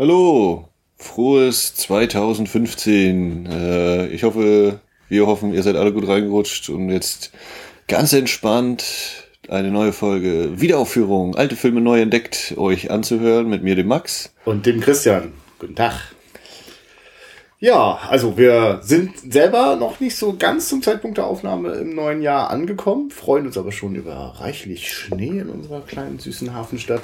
Hallo, frohes 2015. Äh, ich hoffe, wir hoffen, ihr seid alle gut reingerutscht und jetzt ganz entspannt eine neue Folge Wiederaufführung, alte Filme neu entdeckt, euch anzuhören mit mir, dem Max. Und dem Christian. Guten Tag. Ja, also wir sind selber noch nicht so ganz zum Zeitpunkt der Aufnahme im neuen Jahr angekommen, freuen uns aber schon über reichlich Schnee in unserer kleinen süßen Hafenstadt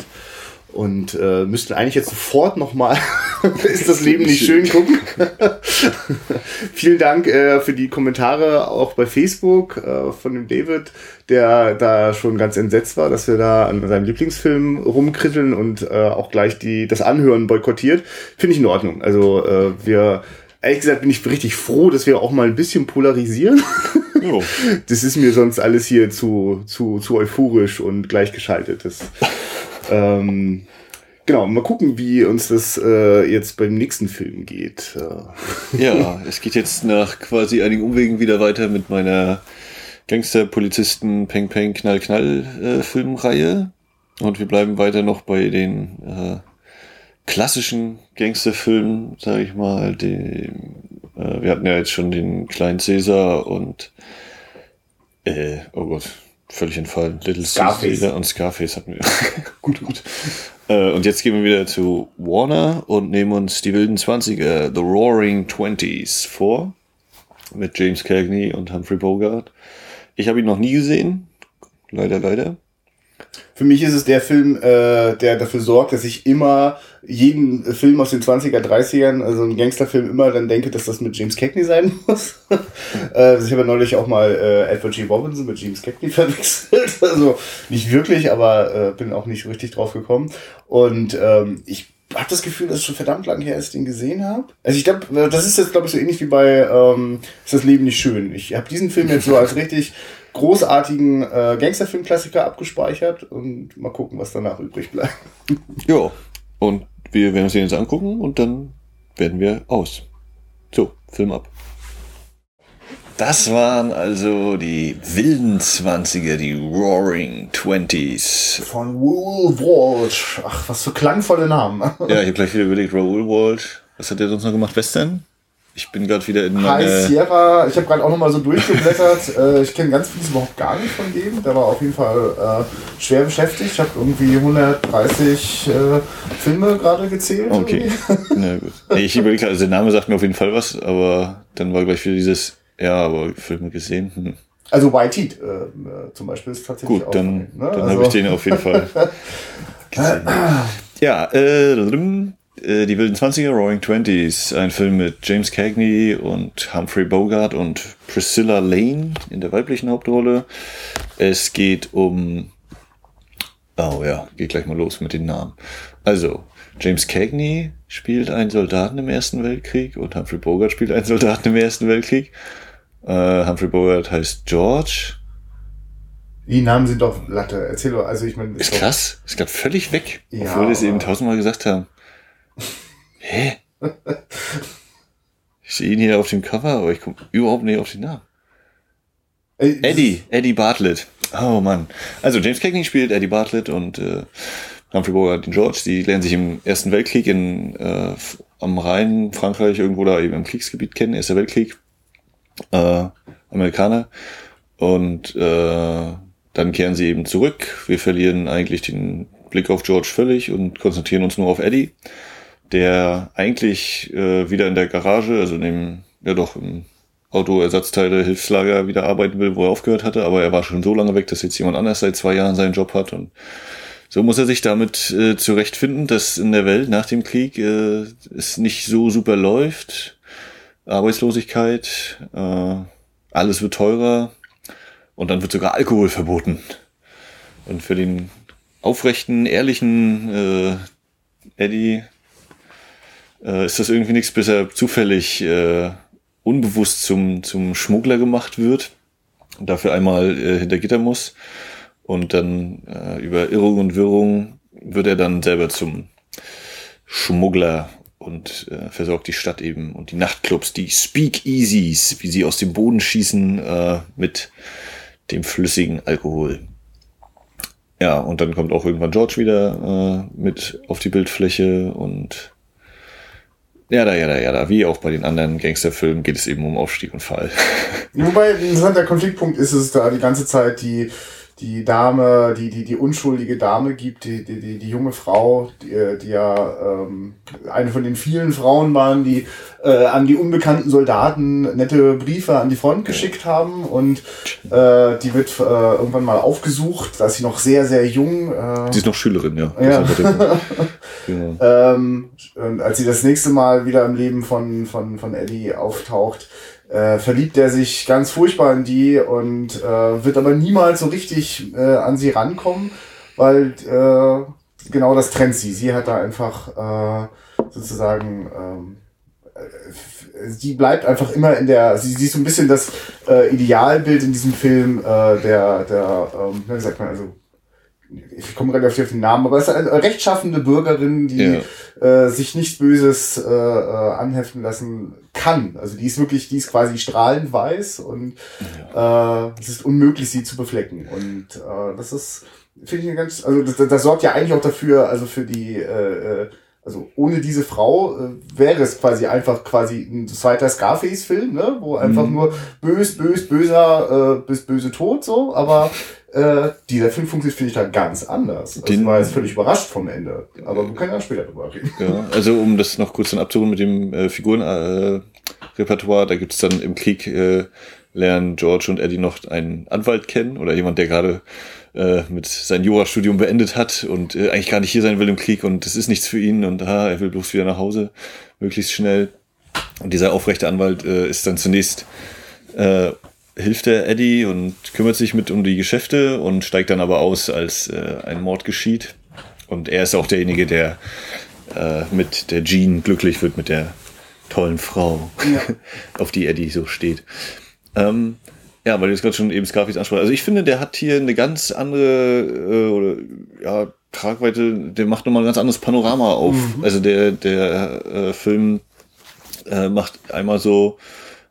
und äh, müssten eigentlich jetzt sofort nochmal ist das Leben nicht schön gucken. Vielen Dank äh, für die Kommentare auch bei Facebook äh, von dem David, der da schon ganz entsetzt war, dass wir da an seinem Lieblingsfilm rumkritteln und äh, auch gleich die das Anhören boykottiert. Finde ich in Ordnung. Also äh, wir ehrlich gesagt bin ich richtig froh, dass wir auch mal ein bisschen polarisieren. Oh. Das ist mir sonst alles hier zu, zu, zu euphorisch und gleichgeschaltet. Das ähm, genau, mal gucken, wie uns das äh, jetzt beim nächsten Film geht. ja, es geht jetzt nach quasi einigen Umwegen wieder weiter mit meiner Gangster-Polizisten Peng Peng Knall Knall äh, Filmreihe. Und wir bleiben weiter noch bei den äh, klassischen Gangsterfilmen, sage ich mal. Dem, äh, wir hatten ja jetzt schon den kleinen Cäsar und äh, oh Gott, völlig entfallen. Little Scarface und Scarface hatten wir. gut, gut. Äh, und jetzt gehen wir wieder zu Warner und nehmen uns die wilden Zwanziger, The Roaring Twenties, vor. Mit James Cagney und Humphrey Bogart. Ich habe ihn noch nie gesehen. Leider, leider. Für mich ist es der Film, äh, der dafür sorgt, dass ich immer jeden Film aus den 20er, 30ern, also ein Gangsterfilm, immer dann denke, dass das mit James Cagney sein muss. äh, also ich habe neulich auch mal äh, Edward G. Robinson mit James Cagney verwechselt. Also nicht wirklich, aber äh, bin auch nicht richtig drauf gekommen. Und ähm, ich habe das Gefühl, dass es schon verdammt lang her ist, den gesehen habe. Also ich glaube, das ist jetzt, glaube ich, so ähnlich wie bei ähm, Ist das Leben nicht schön. Ich habe diesen Film jetzt so als richtig großartigen äh, Gangsterfilm-Klassiker abgespeichert und mal gucken, was danach übrig bleibt. Ja, und wir werden uns den jetzt angucken und dann werden wir aus. So, Film ab. Das waren also die wilden Zwanziger, die Roaring Twenties. Von Raoul Walsh. Ach, was für klangvolle Namen. ja, ich habe gleich wieder überlegt, Raoul Walsh. Was hat der sonst noch gemacht? Western? Ich bin gerade wieder in meine... High Sierra, ich habe gerade auch nochmal so durchgeblättert. äh, ich kenne ganz vieles überhaupt gar nicht von dem. Der war auf jeden Fall äh, schwer beschäftigt. Ich habe irgendwie 130 äh, Filme gerade gezählt. Okay, na gut. Ich überlege, also der Name sagt mir auf jeden Fall was, aber dann war gleich wieder dieses, ja, aber Filme gesehen. Hm. Also White Heat äh, zum Beispiel ist tatsächlich Gut, dann, ne? dann also. habe ich den auf jeden Fall gesehen. ja, äh, äh, die wilden 20er, Roaring Twenties, ein Film mit James Cagney und Humphrey Bogart und Priscilla Lane in der weiblichen Hauptrolle. Es geht um, oh ja, geht gleich mal los mit den Namen. Also, James Cagney spielt einen Soldaten im Ersten Weltkrieg und Humphrey Bogart spielt einen Soldaten im Ersten Weltkrieg. Uh, Humphrey Bogart heißt George. Die Namen sind doch Latte. Erzähl doch, also ich meine. Ist, krass, ist gerade völlig weg. Ja, obwohl wir es eben tausendmal gesagt haben. Hä? Ich sehe ihn hier auf dem Cover, aber ich komme überhaupt nicht auf den Namen. Eddie, Eddie Bartlett. Oh Mann. Also James Cagney spielt Eddie Bartlett und äh, Humphrey Bogart den George. Die lernen sich im Ersten Weltkrieg in, äh, am Rhein, Frankreich, irgendwo da eben im Kriegsgebiet kennen. Erster Weltkrieg. Äh, Amerikaner. Und äh, dann kehren sie eben zurück. Wir verlieren eigentlich den Blick auf George völlig und konzentrieren uns nur auf Eddie der eigentlich äh, wieder in der Garage, also in dem, ja doch, im Autoersatzteile Hilfslager wieder arbeiten will, wo er aufgehört hatte, aber er war schon so lange weg, dass jetzt jemand anders seit zwei Jahren seinen Job hat und so muss er sich damit äh, zurechtfinden, dass in der Welt nach dem Krieg äh, es nicht so super läuft. Arbeitslosigkeit, äh, alles wird teurer und dann wird sogar Alkohol verboten. Und für den aufrechten, ehrlichen äh, Eddie äh, ist das irgendwie nichts, bis er zufällig äh, unbewusst zum, zum Schmuggler gemacht wird und dafür einmal äh, hinter Gitter muss. Und dann äh, über Irrung und Wirrung wird er dann selber zum Schmuggler und äh, versorgt die Stadt eben und die Nachtclubs, die Speakeasies, wie sie aus dem Boden schießen äh, mit dem flüssigen Alkohol. Ja, und dann kommt auch irgendwann George wieder äh, mit auf die Bildfläche und Ja, da, ja, da, ja, da. Wie auch bei den anderen Gangsterfilmen geht es eben um Aufstieg und Fall. Wobei ein interessanter Konfliktpunkt ist es da die ganze Zeit die die Dame, die, die, die unschuldige Dame gibt, die, die, die, die junge Frau, die, die ja ähm, eine von den vielen Frauen waren, die äh, an die unbekannten Soldaten nette Briefe an die Front geschickt haben und äh, die wird äh, irgendwann mal aufgesucht, da ist sie noch sehr, sehr jung. Äh, sie ist noch Schülerin, ja. ja. genau. ähm, und als sie das nächste Mal wieder im Leben von, von, von Eddie auftaucht, äh, verliebt er sich ganz furchtbar in die und äh, wird aber niemals so richtig äh, an sie rankommen, weil äh, genau das trennt sie. Sie hat da einfach äh, sozusagen ähm, äh, sie bleibt einfach immer in der, sie, sie ist so ein bisschen das äh, Idealbild in diesem Film äh, der, der, ähm, wie sagt man, also ich komme gerade auf den Namen, aber es ist eine rechtschaffende Bürgerin, die ja. äh, sich nichts Böses äh, äh, anheften lassen kann. Also die ist wirklich, die ist quasi strahlend weiß und ja. äh, es ist unmöglich, sie zu beflecken. Und äh, das ist, finde ich, eine ganz, also das, das sorgt ja eigentlich auch dafür, also für die äh, äh also ohne diese Frau äh, wäre es quasi einfach quasi ein zweiter Scarface-Film, ne? wo einfach mhm. nur bös, bös, böser äh, bis böse Tod so, aber äh, dieser Film funktioniert, finde ich, da ganz anders. Also Den, war jetzt völlig überrascht vom Ende. Aber wir können ja später drüber reden. Ja, also um das noch kurz dann abzuholen mit dem äh, Figurenrepertoire, äh, da gibt's dann im Krieg äh, lernen George und Eddie noch einen Anwalt kennen oder jemand, der gerade äh, mit seinem Jurastudium beendet hat und äh, eigentlich gar nicht hier sein will im Krieg und das ist nichts für ihn und ah, er will bloß wieder nach Hause, möglichst schnell. Und dieser aufrechte Anwalt äh, ist dann zunächst äh, hilft der Eddie und kümmert sich mit um die Geschäfte und steigt dann aber aus, als äh, ein Mord geschieht. Und er ist auch derjenige, der äh, mit der Jean glücklich wird, mit der tollen Frau, ja. auf die Eddie so steht. Ähm, ja, weil du jetzt gerade schon eben Scarface ansprachst. Also ich finde, der hat hier eine ganz andere äh, oder ja, Tragweite, der macht nochmal ein ganz anderes Panorama auf. Mhm. Also der, der äh, Film äh, macht einmal so,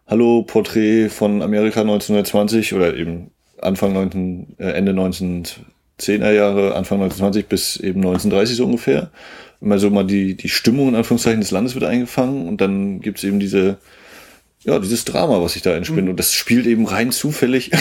hallo, Porträt von Amerika 1920 oder eben Anfang 19, äh, Ende 1910er Jahre, Anfang 1920 bis eben 1930 so ungefähr. Immer so mal die, die Stimmung in Anführungszeichen des Landes wird eingefangen und dann gibt's eben diese ja, dieses Drama, was sich da entspinnt. Mhm. Und das spielt eben rein zufällig,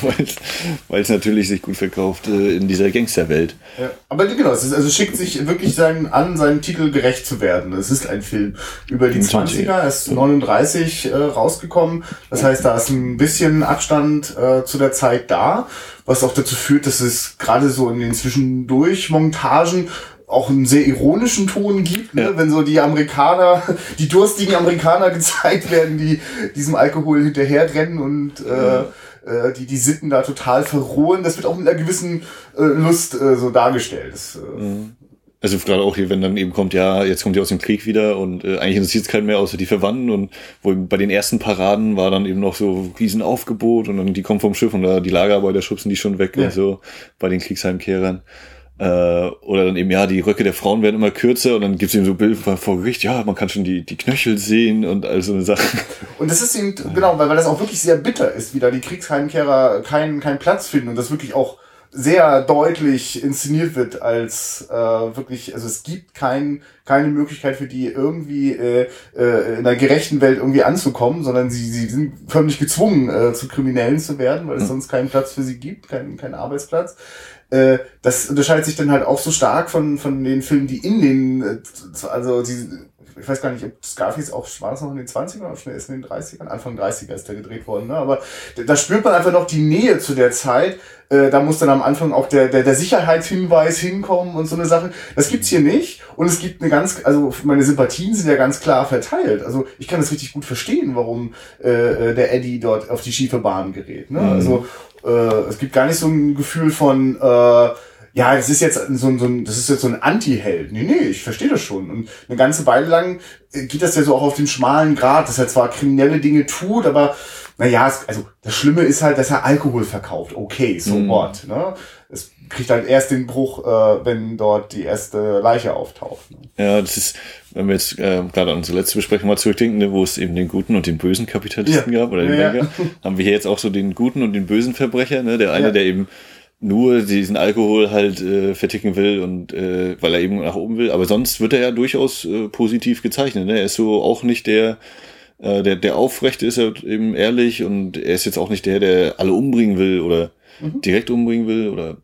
weil es natürlich sich gut verkauft äh, in dieser Gangsterwelt. Ja, aber genau, es ist, also schickt sich wirklich seinen, an, seinen Titel gerecht zu werden. Es ist ein Film über die 20er, er ist 39 äh, rausgekommen. Das heißt, da ist ein bisschen Abstand äh, zu der Zeit da, was auch dazu führt, dass es gerade so in den Zwischendurch-Montagen auch einen sehr ironischen Ton gibt, ne? Ja. wenn so die Amerikaner, die durstigen Amerikaner gezeigt werden, die diesem Alkohol hinterherrennen und äh, äh, die die Sitten da total verrohen. Das wird auch mit einer gewissen äh, Lust äh, so dargestellt. Das, äh, mhm. Also gerade auch hier, wenn dann eben kommt, ja, jetzt kommt ihr aus dem Krieg wieder und äh, eigentlich interessiert es keinen mehr außer die Verwandten und wo bei den ersten Paraden war dann eben noch so Riesenaufgebot und dann die kommen vom Schiff und da die Lagerarbeiter schubsen die schon weg ja. und so bei den Kriegsheimkehrern. Äh, oder dann eben, ja, die Röcke der Frauen werden immer kürzer und dann gibt es eben so Bilder vor Gericht, ja, man kann schon die, die Knöchel sehen und all so eine Sache. Und das ist eben, genau, weil, weil das auch wirklich sehr bitter ist, wie da die Kriegsheimkehrer keinen keinen Platz finden und das wirklich auch sehr deutlich inszeniert wird als äh, wirklich, also es gibt kein, keine Möglichkeit für die irgendwie äh, äh, in einer gerechten Welt irgendwie anzukommen, sondern sie, sie sind förmlich gezwungen äh, zu Kriminellen zu werden, weil es mhm. sonst keinen Platz für sie gibt, keinen, keinen Arbeitsplatz. Äh, das unterscheidet sich dann halt auch so stark von, von den Filmen, die in den, äh, also die, ich weiß gar nicht, ob Scarface auch, war das noch in den 20ern oder schon erst in den 30ern? Anfang 30er ist der gedreht worden, ne? Aber da spürt man einfach noch die Nähe zu der Zeit. Äh, da muss dann am Anfang auch der, der, der Sicherheitshinweis hinkommen und so eine Sache. Das gibt's hier nicht. Und es gibt eine ganz, also meine Sympathien sind ja ganz klar verteilt. Also ich kann das richtig gut verstehen, warum äh, der Eddie dort auf die schiefe Bahn gerät. Ne? Mhm. Also äh, es gibt gar nicht so ein Gefühl von, äh, ja, das ist jetzt so ein, so ein das ist jetzt so ein Anti-Held. Nee, nee, ich verstehe das schon. Und eine ganze Weile lang geht das ja so auch auf den schmalen Grad, dass er zwar kriminelle Dinge tut, aber naja, also das Schlimme ist halt, dass er Alkohol verkauft. Okay, so mm. what. Ne? Es kriegt halt erst den Bruch, äh, wenn dort die erste Leiche auftaucht. Ne? Ja, das ist, wenn wir jetzt äh, gerade an unsere letzte Besprechung mal zurückdenken, ne, wo es eben den guten und den bösen Kapitalisten ja. gab, oder den ja, Banker, ja. haben wir hier jetzt auch so den guten und den bösen Verbrecher. Ne? Der eine, der eben nur diesen Alkohol halt äh, verticken will und äh, weil er eben nach oben will. Aber sonst wird er ja durchaus äh, positiv gezeichnet. Ne? Er ist so auch nicht der, äh, der, der Aufrechte ist er eben ehrlich und er ist jetzt auch nicht der, der alle umbringen will oder mhm. direkt umbringen will oder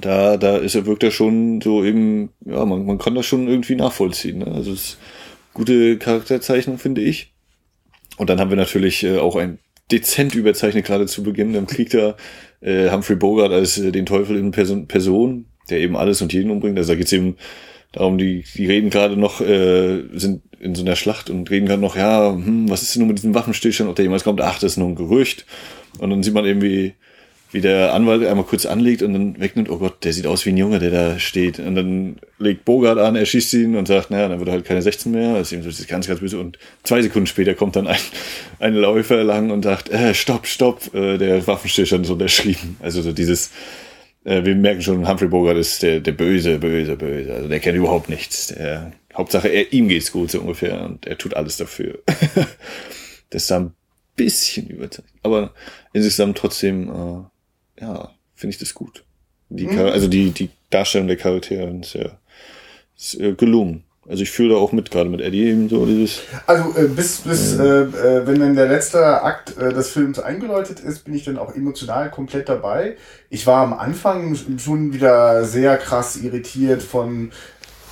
da, da ist er, wirkt er schon so eben, ja, man, man kann das schon irgendwie nachvollziehen. Ne? Also es ist gute Charakterzeichnung, finde ich. Und dann haben wir natürlich äh, auch ein dezent überzeichnet, gerade zu Beginn. Dann kriegt er äh, Humphrey Bogart als äh, den Teufel in Person, Person, der eben alles und jeden umbringt. Also da geht's eben darum, die, die reden gerade noch, äh, sind in so einer Schlacht und reden gerade noch, ja, hm, was ist denn nun mit diesem Waffenstillstand, ob der jemals kommt? Ach, das ist nur ein Gerücht. Und dann sieht man irgendwie, wie der Anwalt einmal kurz anlegt und dann wegnimmt, oh Gott, der sieht aus wie ein Junge, der da steht. Und dann legt Bogart an, er schießt ihn und sagt, naja, dann wird er halt keine 16 mehr. Das ist eben so ganz, ganz böse. Und zwei Sekunden später kommt dann ein, ein Läufer lang und sagt, äh, stopp, stopp, äh, der Waffenstillstand ist unterschrieben. Also so dieses, äh, wir merken schon, Humphrey Bogart ist der, der böse, böse, böse. Also der kennt überhaupt nichts. Der, Hauptsache, er, ihm geht's gut so ungefähr und er tut alles dafür. das ist da ein bisschen überzeugt. Aber insgesamt trotzdem, äh, ja, finde ich das gut. Die, mhm. Also die, die Darstellung der Charaktere ist ja ist, äh, gelungen. Also ich fühle da auch mit, gerade mit Eddie eben so dieses. Also äh, bis, bis äh, äh, wenn dann der letzte Akt äh, des Films eingeläutet ist, bin ich dann auch emotional komplett dabei. Ich war am Anfang schon wieder sehr krass irritiert von,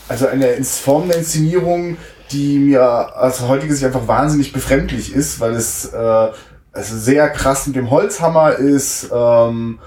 also einer Form der Inszenierung, die mir aus heutiger Sicht einfach wahnsinnig befremdlich ist, weil es äh, also sehr krass mit dem Holzhammer ist, ähm,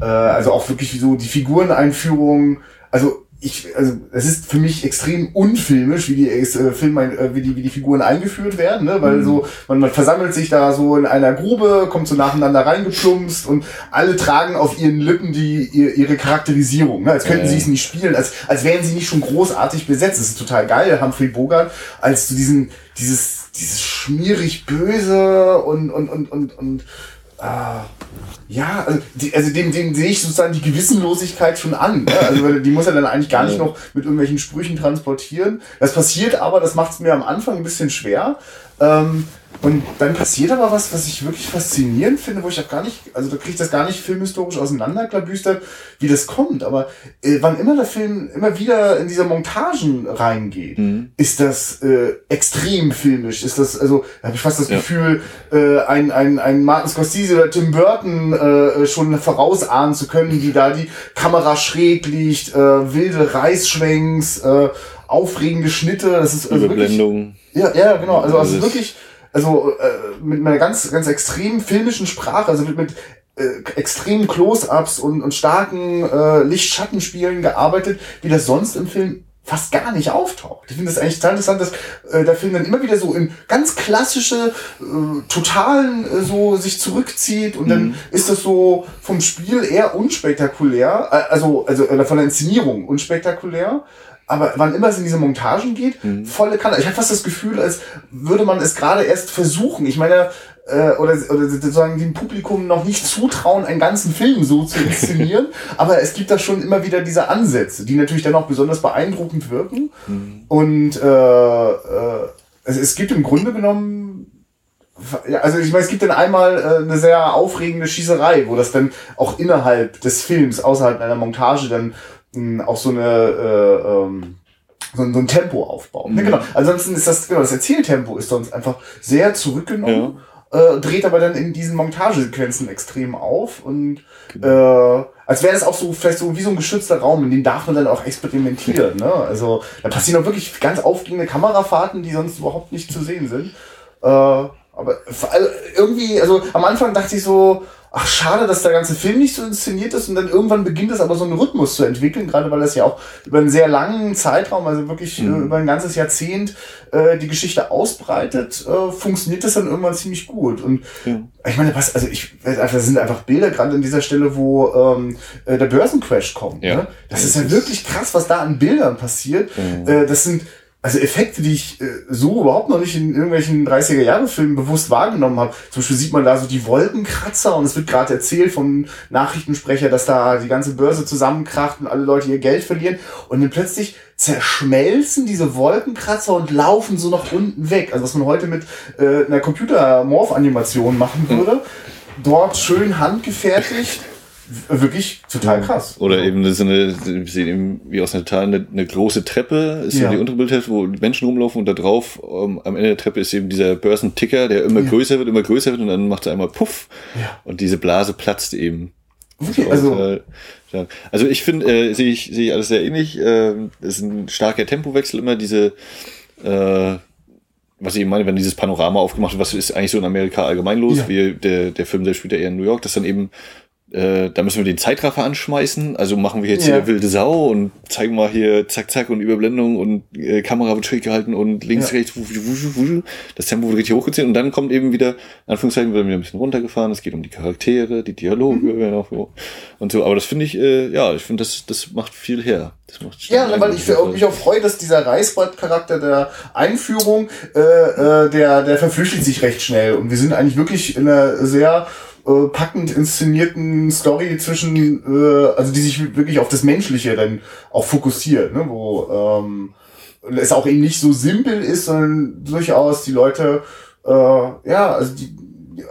äh, also auch wirklich so die Figureneinführung, also ich, also es ist für mich extrem unfilmisch, wie die äh, Filme, äh, wie die, wie die Figuren eingeführt werden, ne? weil mhm. so man, man versammelt sich da so in einer Grube, kommt so nacheinander reingeplumpst und alle tragen auf ihren Lippen die ihre Charakterisierung, ne? als könnten äh. sie es nicht spielen, als als wären sie nicht schon großartig besetzt. Das ist total geil, Humphrey Bogart, als zu diesen dieses dieses schmierig böse und und und und und ja, also, die, also dem, dem sehe ich sozusagen die Gewissenlosigkeit schon an. Ne? Also die muss er dann eigentlich gar nicht noch mit irgendwelchen Sprüchen transportieren. Das passiert aber, das macht es mir am Anfang ein bisschen schwer. Ähm, und dann passiert aber was, was ich wirklich faszinierend finde, wo ich auch gar nicht, also da kriege ich das gar nicht filmhistorisch auseinanderklabüstert, wie das kommt. Aber äh, wann immer der Film immer wieder in diese Montagen reingeht, mhm. ist das äh, extrem filmisch. Ist das, also da habe ich fast das ja. Gefühl, äh, ein, ein, ein Martin Scorsese oder Tim Burton äh, schon vorausahnen zu können, wie da die Kamera schräg liegt, äh, wilde Reißschwenks, äh, aufregende Schnitte. Das ist also Überblendung. Wirklich, ja, ja, genau. Also, also wirklich also äh, mit einer ganz, ganz extrem filmischen Sprache, also mit, mit äh, extremen Close-ups und, und starken äh, Licht-Schattenspielen gearbeitet, wie das sonst im Film fast gar nicht auftaucht. Ich finde das eigentlich total interessant, dass äh, der Film dann immer wieder so in ganz klassische äh, Totalen äh, so sich zurückzieht und mhm. dann ist das so vom Spiel eher unspektakulär, äh, also also äh, von der Inszenierung unspektakulär, aber wann immer es in diese Montagen geht, mhm. volle Kanne. Ich habe fast das Gefühl, als würde man es gerade erst versuchen. Ich meine, äh, oder, oder sozusagen dem Publikum noch nicht zutrauen, einen ganzen Film so zu inszenieren. aber es gibt da schon immer wieder diese Ansätze, die natürlich dann auch besonders beeindruckend wirken. Mhm. Und äh, äh, es, es gibt im Grunde genommen ja, also ich meine, es gibt dann einmal äh, eine sehr aufregende Schießerei, wo das dann auch innerhalb des Films, außerhalb einer Montage, dann auch so eine äh, ähm, so, ein, so ein Tempo aufbauen. Mhm. Ja, genau. Ansonsten ist das genau das Erzähltempo ist sonst einfach sehr zurückgenommen. Ja. Äh, dreht aber dann in diesen Montagesequenzen extrem auf und genau. äh, als wäre das auch so vielleicht so wie so ein geschützter Raum, in dem darf man dann auch experimentieren. Ne? Also da passieren auch wirklich ganz aufregende Kamerafahrten, die sonst überhaupt nicht zu sehen sind. Äh, aber also irgendwie, also am Anfang dachte ich so, ach schade, dass der ganze Film nicht so inszeniert ist und dann irgendwann beginnt es aber so einen Rhythmus zu entwickeln, gerade weil das ja auch über einen sehr langen Zeitraum, also wirklich äh, mhm. äh, über ein ganzes Jahrzehnt äh, die Geschichte ausbreitet, äh, funktioniert das dann irgendwann ziemlich gut. Und ja. ich meine, was, also ich, das sind einfach Bilder gerade an dieser Stelle, wo ähm, äh, der Börsencrash kommt. Ja. Ne? Das, das ist ja wirklich krass, was da an Bildern passiert. Mhm. Das sind also Effekte, die ich äh, so überhaupt noch nicht in irgendwelchen 30er-Jahre-Filmen bewusst wahrgenommen habe. Zum Beispiel sieht man da so die Wolkenkratzer und es wird gerade erzählt vom Nachrichtensprecher, dass da die ganze Börse zusammenkracht und alle Leute ihr Geld verlieren. Und dann plötzlich zerschmelzen diese Wolkenkratzer und laufen so nach unten weg. Also was man heute mit äh, einer Computer-Morph-Animation machen würde. Dort schön handgefertigt wirklich total krass. Oder eben so eine, sieht eben wie aus einer total eine, eine große Treppe, ist ja. die untere Bildhälfte, wo die Menschen rumlaufen und da drauf um, ähm, am Ende der Treppe ist eben dieser Börsenticker, der immer ja. größer wird, immer größer wird und dann macht er einmal Puff ja. und diese Blase platzt eben. Okay, also, äh, also ich finde, äh, sehe ich, sehe ich alles sehr ähnlich. Äh, ist ein starker Tempowechsel immer diese äh, was ich eben meine, wenn dieses Panorama aufgemacht wird, was ist eigentlich so in Amerika allgemein los, ja. wie der, der Film selbst spielt ja eher in New York, dass dann eben äh, da müssen wir den Zeitraffer anschmeißen. Also machen wir jetzt ja. hier wilde Sau und zeigen mal hier zack, zack und Überblendung und äh, Kamera wird schräg gehalten und links, ja. rechts, wusch, wusch, wusch, das Tempo wird richtig hochgezogen und dann kommt eben wieder, in Anführungszeichen, wird wieder ein bisschen runtergefahren. Es geht um die Charaktere, die Dialoge mhm. und so. Aber das finde ich, äh, ja, ich finde, das, das macht viel her. Das macht ja, weil ich mich auch freue, dass dieser Reißbrett-Charakter der Einführung, äh, äh, der, der verflüchtigt sich recht schnell. Und wir sind eigentlich wirklich in einer sehr äh, packend inszenierten Story zwischen, äh, also die sich wirklich auf das Menschliche dann auch fokussiert, ne? wo ähm, es auch eben nicht so simpel ist, sondern durchaus die Leute, äh, ja, also die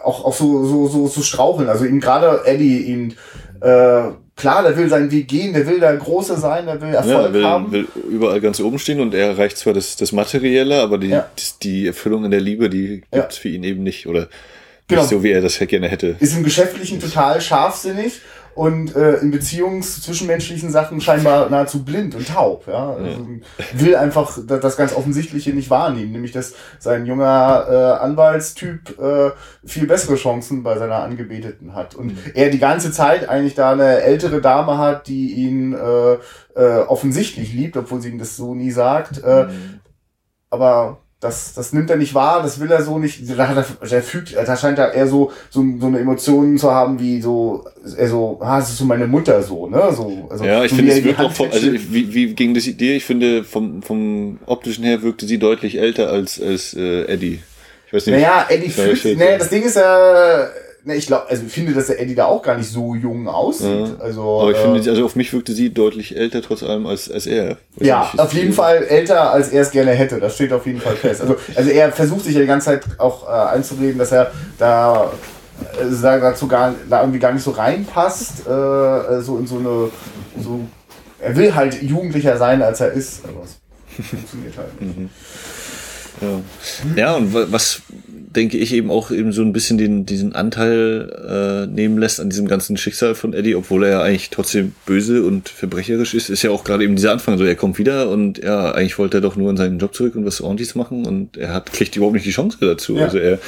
auch, auch so, so, so, so straucheln. Also eben gerade Eddie, ihn, äh, klar, der will seinen Weg gehen, der will der Große sein, der will Erfolg ja, will, haben. will überall ganz oben stehen und er erreicht zwar das, das Materielle, aber die, ja. die, die Erfüllung in der Liebe, die gibt's ja. für ihn eben nicht. Oder Genau. Nicht so, wie er das gerne hätte. Ist im Geschäftlichen total scharfsinnig und äh, in Beziehungs zwischenmenschlichen Sachen scheinbar nahezu blind und taub. Ja? Also. Will einfach das ganz Offensichtliche nicht wahrnehmen, nämlich dass sein junger äh, Anwaltstyp äh, viel bessere Chancen bei seiner Angebeteten hat. Und mhm. er die ganze Zeit eigentlich da eine ältere Dame hat, die ihn äh, äh, offensichtlich liebt, obwohl sie ihm das so nie sagt. Äh, mhm. Aber das, das nimmt er nicht wahr, das will er so nicht. Da, er, der fügt, da scheint er eher so, so, so eine Emotion zu haben, wie so, er so, ah, das ist so meine Mutter so, ne? So, also, ja, ich so finde, es wirkt auch vom, also wie, wie ging das dir? Ich finde, vom, vom optischen her wirkte sie deutlich älter als, als äh, Eddie. Ich weiß nicht. Naja, Eddie fühlt, nee, das Ding ist ja, äh, Ne, ich glaube, also ich finde, dass der Eddie da auch gar nicht so jung aussieht. Ja. Also, aber ich äh, finde, also auf mich wirkte sie deutlich älter trotz allem als, als er. Weiß ja, nicht, auf jeden Fall älter, als er es gerne hätte. Das steht auf jeden Fall fest. Also, also er versucht sich ja die ganze Zeit auch äh, einzureden, dass er da äh, dazu gar, da irgendwie gar nicht so reinpasst, äh, so in so eine, so, er will halt jugendlicher sein, als er ist. Aber es funktioniert halt nicht. Mhm. Ja. ja, und was denke ich eben auch eben so ein bisschen den, diesen Anteil äh, nehmen lässt an diesem ganzen Schicksal von Eddie, obwohl er ja eigentlich trotzdem böse und verbrecherisch ist, ist ja auch gerade eben dieser Anfang so, er kommt wieder und ja, eigentlich wollte er doch nur in seinen Job zurück und was ordentliches machen und er hat, kriegt überhaupt nicht die Chance dazu. Ja. Also er,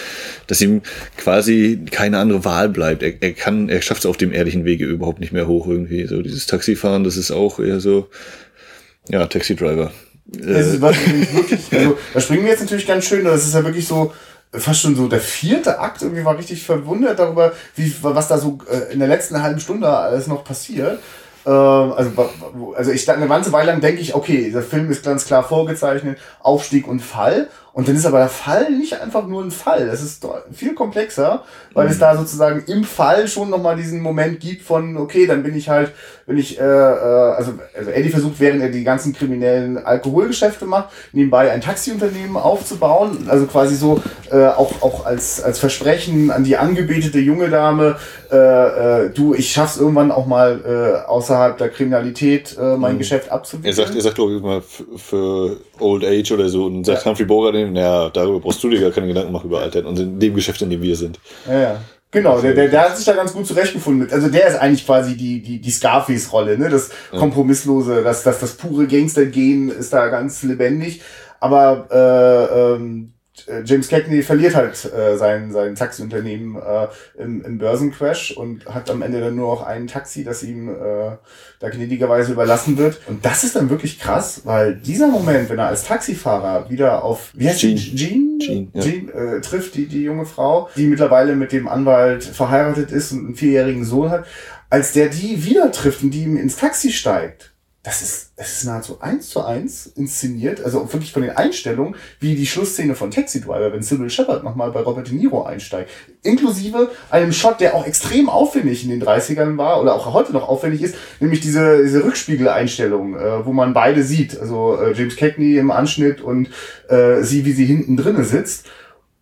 dass ihm quasi keine andere Wahl bleibt. Er, er kann, er schafft es auf dem ehrlichen Wege überhaupt nicht mehr hoch irgendwie. So dieses Taxifahren, das ist auch eher so, ja, Taxi-Driver. Das ist was wirklich, also da springen wir jetzt natürlich ganz schön, das ist ja wirklich so, fast schon so der vierte Akt irgendwie war richtig verwundert darüber, wie, was da so äh, in der letzten halben Stunde alles noch passiert. Ähm, also, also ich eine ganze Weile lang denke ich, okay, der Film ist ganz klar vorgezeichnet, Aufstieg und Fall. Und dann ist aber der Fall nicht einfach nur ein Fall. Es ist viel komplexer, weil mhm. es da sozusagen im Fall schon nochmal diesen Moment gibt von, okay, dann bin ich halt, wenn ich, äh, äh, also, also Eddie versucht, während er die ganzen kriminellen Alkoholgeschäfte macht, nebenbei ein Taxiunternehmen aufzubauen. Also quasi so äh, auch, auch als, als Versprechen an die angebetete junge Dame, äh, äh, du, ich schaff's irgendwann auch mal äh, außerhalb der Kriminalität äh, mein mhm. Geschäft abzuwickeln. Er sagt, er sagt, glaube ich, mal für Old Age oder so und sagt ja. Humphrey Bogart ja, darüber brauchst du dir gar keine Gedanken machen über Alter und in dem Geschäft, in dem wir sind. Ja, ja. Genau, der, der, der hat sich da ganz gut zurechtgefunden. Also der ist eigentlich quasi die, die, die Scarface-Rolle, ne? Das Kompromisslose, das, das, das pure Gangster-Gehen ist da ganz lebendig. Aber äh, ähm, äh, James Cagney verliert halt äh, sein, sein Taxiunternehmen äh, im, im Börsencrash und hat am Ende dann nur noch ein Taxi, das ihm äh, da gnädigerweise überlassen wird. Und das ist dann wirklich krass, weil dieser Moment, wenn er als Taxifahrer wieder auf wie heißt Jean, Jean, Jean, ja. Jean äh, trifft, die, die junge Frau, die mittlerweile mit dem Anwalt verheiratet ist und einen vierjährigen Sohn hat, als der die wieder trifft und die ihm ins Taxi steigt, das ist, das ist nahezu eins zu eins inszeniert, also wirklich von den Einstellungen, wie die Schlussszene von Taxi Driver, wenn Sybil Shepard nochmal bei Robert De Niro einsteigt. Inklusive einem Shot, der auch extrem aufwendig in den 30ern war oder auch heute noch aufwendig ist, nämlich diese, diese Rückspiegeleinstellung, äh, wo man beide sieht, also äh, James Cagney im Anschnitt und äh, sie, wie sie hinten drinnen sitzt.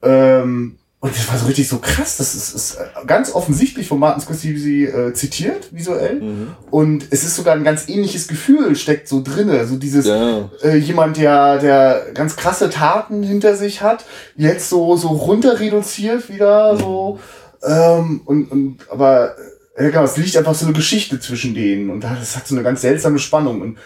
Ähm, und das war so richtig so krass. Das ist, ist ganz offensichtlich von Martin Scorsese äh, zitiert, visuell. Mhm. Und es ist sogar ein ganz ähnliches Gefühl, steckt so drinne. So dieses, ja. äh, jemand, der, der ganz krasse Taten hinter sich hat, jetzt so, so runter reduziert wieder, mhm. so. Ähm, und, und, aber, ja, genau, es liegt einfach so eine Geschichte zwischen denen. Und das hat so eine ganz seltsame Spannung. Und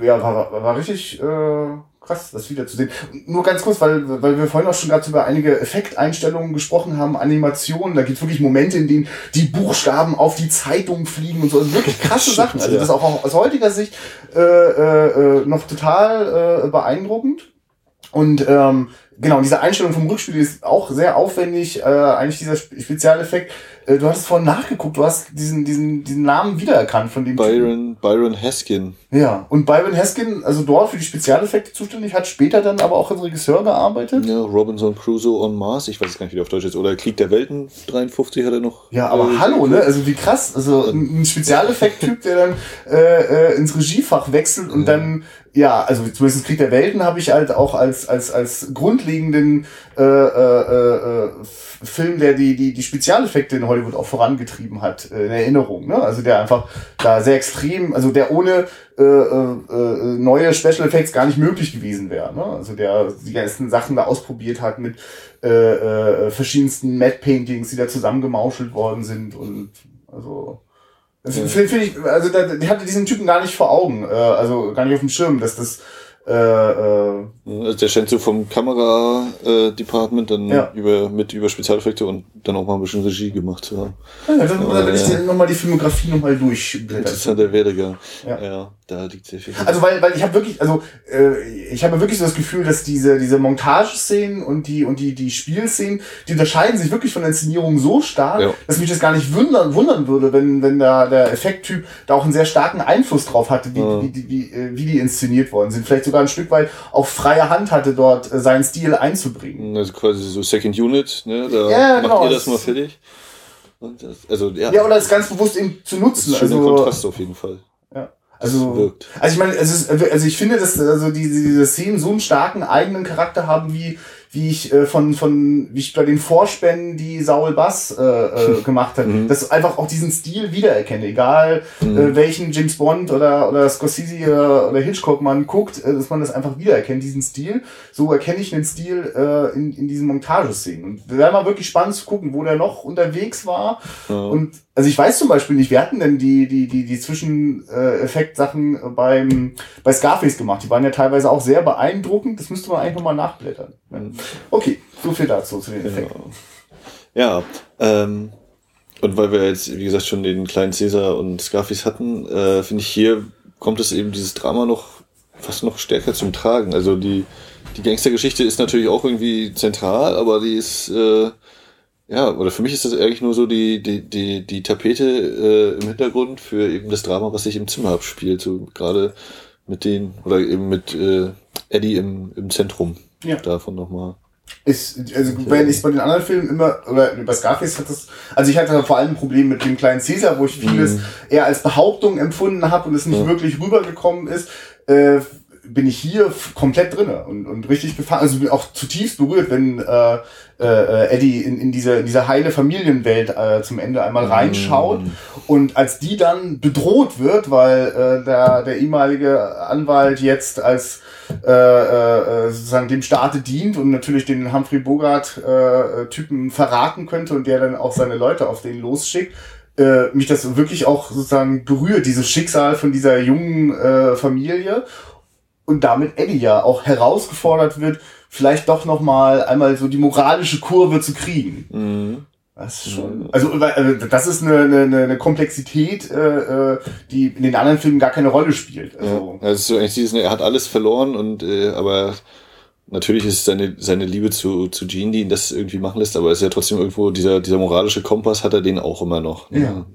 ja, war, war, war richtig, äh, krass, das wiederzusehen. Nur ganz kurz, weil, weil wir vorhin auch schon gerade über einige Effekteinstellungen gesprochen haben, Animationen, da gibt es wirklich Momente, in denen die Buchstaben auf die Zeitung fliegen und so. Also wirklich krasse Sachen. Also das ist auch aus heutiger Sicht äh, äh, äh, noch total äh, beeindruckend. Und ähm, genau, diese Einstellung vom Rückspiel ist auch sehr aufwendig, äh, eigentlich dieser Spezialeffekt. Äh, du hast vorhin nachgeguckt, du hast diesen, diesen, diesen Namen wiedererkannt von dem Byron, Typen. Byron Heskin. Ja, und Byron Heskin, also dort für die Spezialeffekte zuständig, hat später dann aber auch als Regisseur gearbeitet. Ja, Robinson Crusoe on Mars, ich weiß gar nicht, wie der auf Deutsch ist, oder Krieg der Welten 53 hat er noch. Ja, aber äh, hallo, ne? Also wie krass, also ein Spezialeffekt-Typ, der dann äh, äh, ins Regiefach wechselt und ja. dann ja, also zumindest Krieg der Welten habe ich halt auch als als als grundlegenden äh, äh, äh, Film, der die die die Spezialeffekte in Hollywood auch vorangetrieben hat, äh, in Erinnerung. Ne? Also der einfach da sehr extrem, also der ohne äh, äh, äh, neue Special Effects gar nicht möglich gewesen wäre. Ne? Also der die ganzen Sachen da ausprobiert hat mit äh, äh, verschiedensten Matte Paintings, die da zusammengemauschelt worden sind und also. Finde ich, also der, der hatte diesen Typen gar nicht vor Augen, äh, also gar nicht auf dem Schirm, dass das also der scheint so vom Kamera-Department dann ja. über, mit über Spezialeffekte und dann auch mal ein bisschen Regie gemacht zu haben. Ja, dann, will ich dir nochmal die Filmografie nochmal durchblättern. Interessanter Werdegang. Ja. ja, da liegt sehr viel. Also weil, weil ich habe wirklich, also äh, ich habe wirklich so das Gefühl, dass diese, diese Montageszenen und die und die, die Spielszenen, die unterscheiden sich wirklich von der Inszenierung so stark, ja. dass mich das gar nicht wundern, wundern würde, wenn, wenn da der Effekttyp da auch einen sehr starken Einfluss drauf hatte, wie, ja. wie, wie, äh, wie die inszeniert worden sind. Vielleicht sogar ein Stück weit auf freie Hand hatte, dort äh, seinen Stil einzubringen. Also quasi so Second Unit, ne? Da ja, macht genau, ihr das mal fertig. Das, also, ja. ja, oder es ganz bewusst eben zu nutzen. Das ist also, Kontrast auf jeden Fall. Ja. Also, also ich meine, also ich finde, dass also diese, diese Szenen so einen starken eigenen Charakter haben wie wie ich äh, von, von, wie ich bei den Vorspänen die Saul Bass äh, äh, gemacht habe, mhm. dass einfach auch diesen Stil wiedererkenne, egal mhm. äh, welchen James Bond oder, oder Scorsese oder, oder Hitchcock man guckt, äh, dass man das einfach wiedererkennt, diesen Stil. So erkenne ich den Stil äh, in, in diesen Montageszenen. Und wäre mal wirklich spannend zu gucken, wo der noch unterwegs war. Ja. Und also ich weiß zum Beispiel nicht, wir hatten denn die, die, die, die Zwischeneffekt-Sachen beim, bei Scarface gemacht. Die waren ja teilweise auch sehr beeindruckend. Das müsste man eigentlich nochmal nachblättern. Mhm. Okay, so viel dazu, zu den Effekten. Ja, ja ähm, und weil wir jetzt, wie gesagt, schon den kleinen Cäsar und Scarface hatten, äh, finde ich, hier kommt es eben dieses Drama noch fast noch stärker zum Tragen. Also die, die Gangstergeschichte ist natürlich auch irgendwie zentral, aber die ist, äh, ja, oder für mich ist das eigentlich nur so die, die, die, die Tapete äh, im Hintergrund für eben das Drama, was sich im Zimmer abspielt. So gerade mit den, oder eben mit äh, Eddie im, im Zentrum. Ja. Davon nochmal. Ist, also wenn ich bei den anderen Filmen immer, oder bei Scarface hat das, also ich hatte vor allem ein Problem mit dem kleinen Caesar, wo ich vieles mhm. eher als Behauptung empfunden habe und es nicht ja. wirklich rübergekommen ist. Äh, bin ich hier komplett drinne und, und richtig gefangen, also bin auch zutiefst berührt, wenn äh, äh, Eddie in, in diese, in diese heile Familienwelt äh, zum Ende einmal reinschaut mm. und als die dann bedroht wird, weil äh, der, der ehemalige Anwalt jetzt als äh, äh, sozusagen dem Staate dient und natürlich den Humphrey Bogart äh, Typen verraten könnte und der dann auch seine Leute auf den losschickt, äh, mich das wirklich auch sozusagen berührt, dieses Schicksal von dieser jungen äh, Familie und damit Eddie ja auch herausgefordert wird, vielleicht doch noch mal einmal so die moralische Kurve zu kriegen. Mhm. Das ist schon, also, also das ist eine, eine, eine Komplexität, äh, äh, die in den anderen Filmen gar keine Rolle spielt. Also, ja, also er hat alles verloren und äh, aber natürlich ist seine seine Liebe zu zu Jean, die ihn das irgendwie machen lässt, aber es ist ja trotzdem irgendwo dieser dieser moralische Kompass hat er den auch immer noch. Ne? Ja.